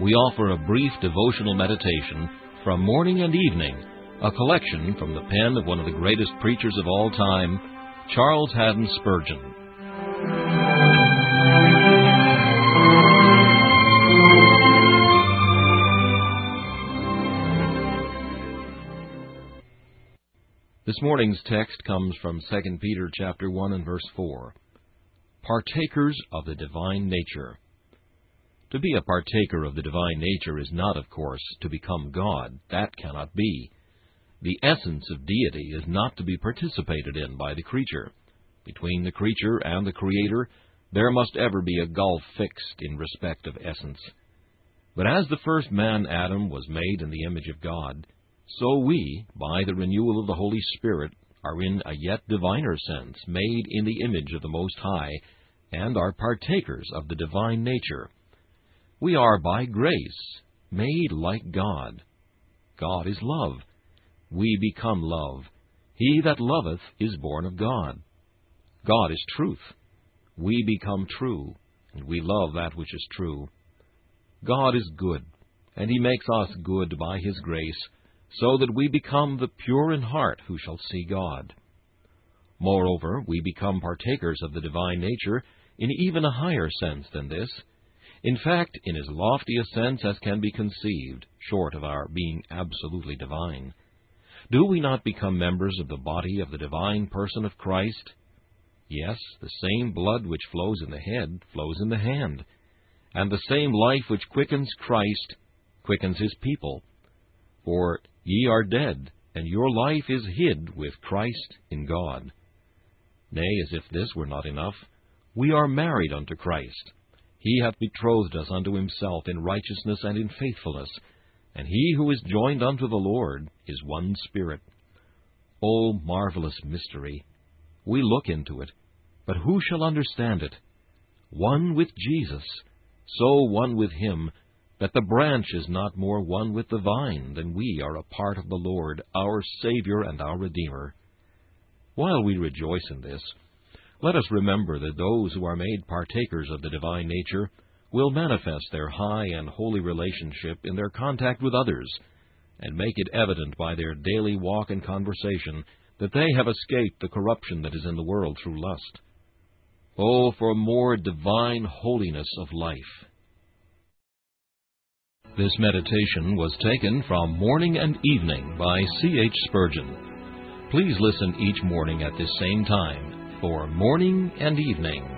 we offer a brief devotional meditation from morning and evening, a collection from the pen of one of the greatest preachers of all time, Charles Haddon Spurgeon. This morning's text comes from 2 Peter chapter 1 and verse 4. Partakers of the divine nature. To be a partaker of the divine nature is not, of course, to become God. That cannot be. The essence of deity is not to be participated in by the creature. Between the creature and the Creator, there must ever be a gulf fixed in respect of essence. But as the first man, Adam, was made in the image of God, so we, by the renewal of the Holy Spirit, are in a yet diviner sense made in the image of the Most High, and are partakers of the divine nature. We are by grace made like God. God is love. We become love. He that loveth is born of God. God is truth. We become true, and we love that which is true. God is good, and He makes us good by His grace, so that we become the pure in heart who shall see God. Moreover, we become partakers of the divine nature in even a higher sense than this in fact, in as lofty a sense as can be conceived, short of our being absolutely divine. Do we not become members of the body of the divine person of Christ? Yes, the same blood which flows in the head flows in the hand, and the same life which quickens Christ quickens his people. For ye are dead, and your life is hid with Christ in God. Nay, as if this were not enough, we are married unto Christ he hath betrothed us unto himself in righteousness and in faithfulness, and he who is joined unto the Lord is one spirit. O marvelous mystery! We look into it, but who shall understand it? One with Jesus, so one with him, that the branch is not more one with the vine than we are a part of the Lord, our Saviour and our Redeemer. While we rejoice in this, let us remember that those who are made partakers of the divine nature will manifest their high and holy relationship in their contact with others, and make it evident by their daily walk and conversation that they have escaped the corruption that is in the world through lust. Oh, for more divine holiness of life! This meditation was taken from Morning and Evening by C. H. Spurgeon. Please listen each morning at this same time for Morning and Evening.